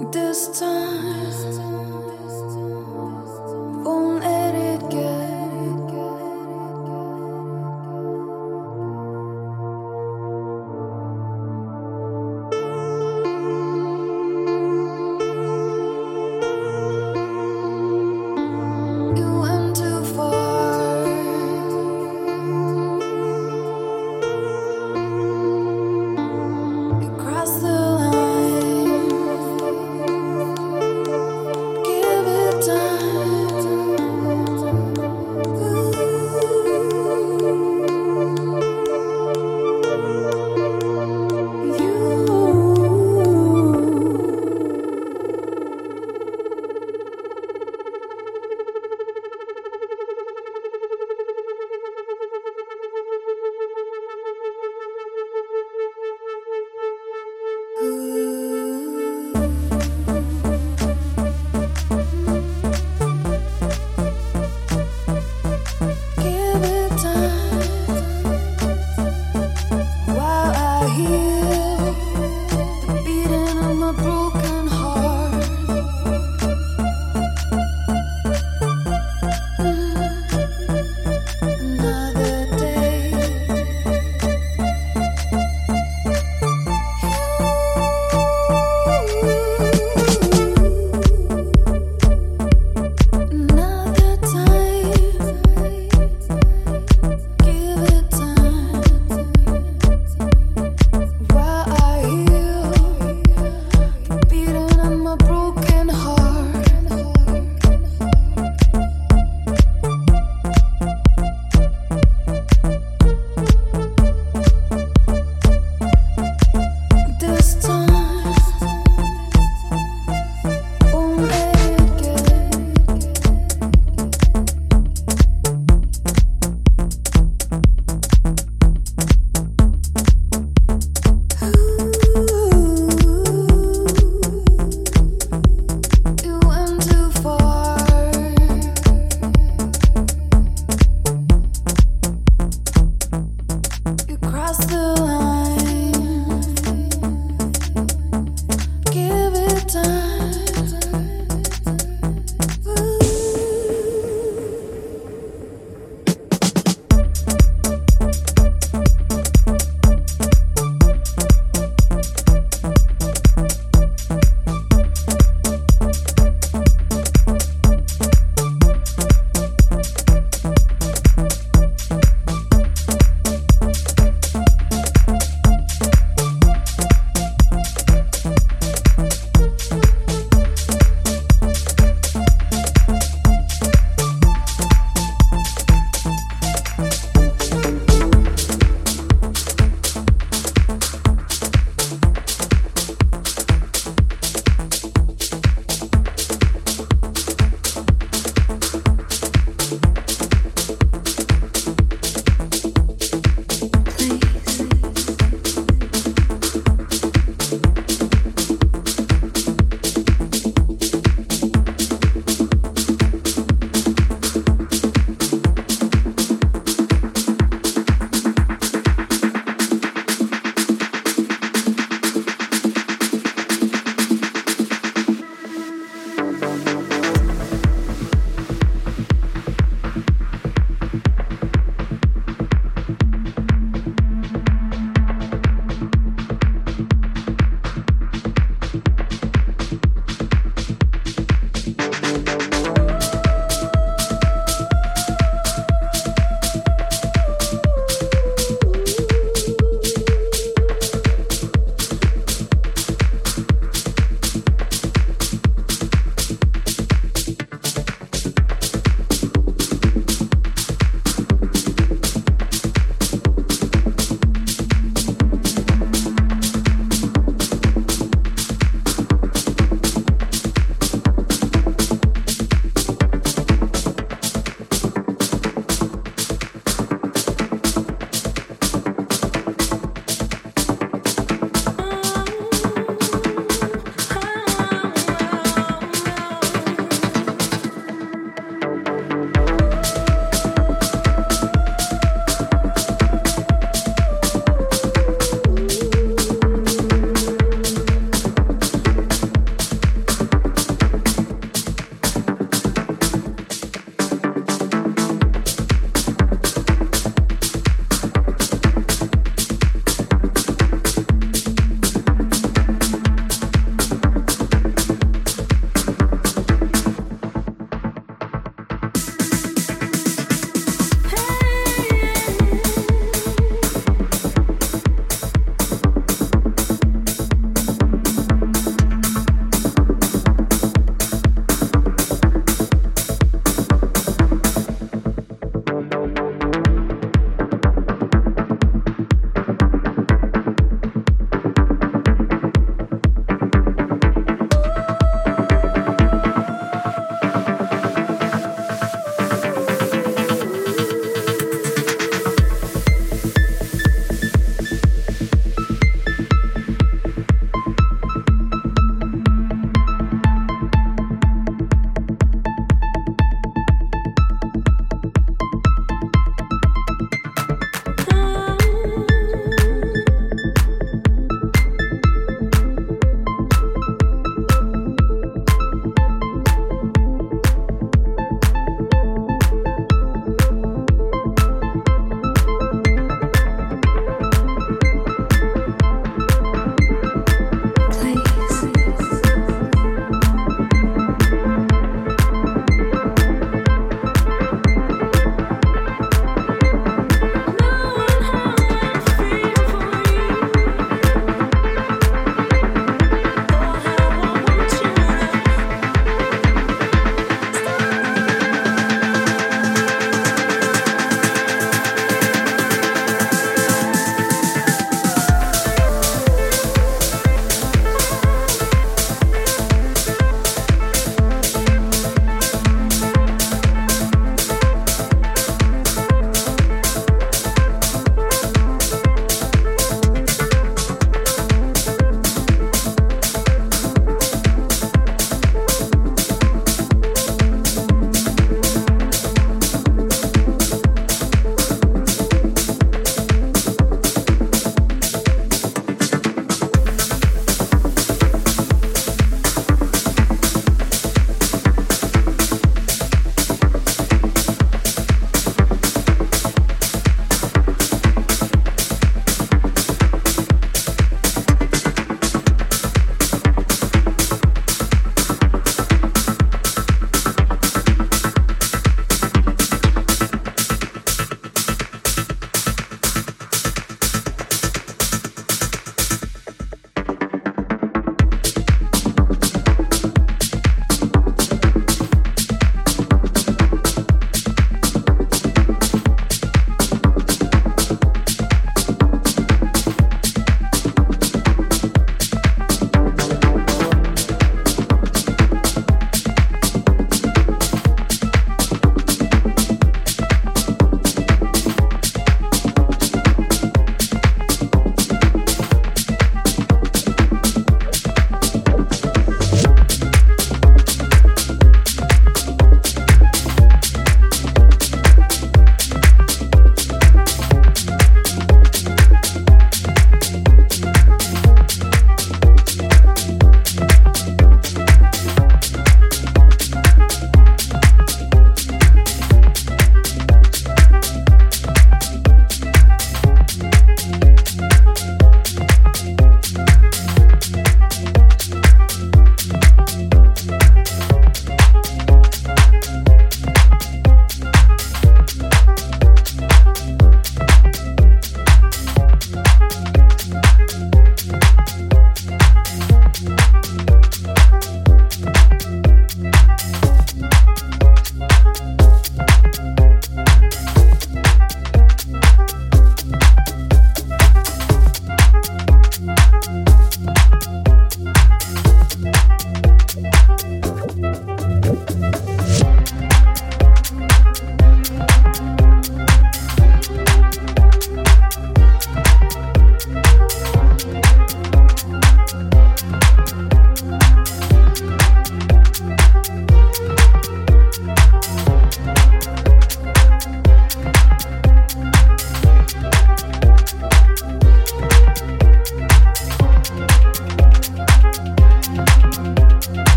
This time.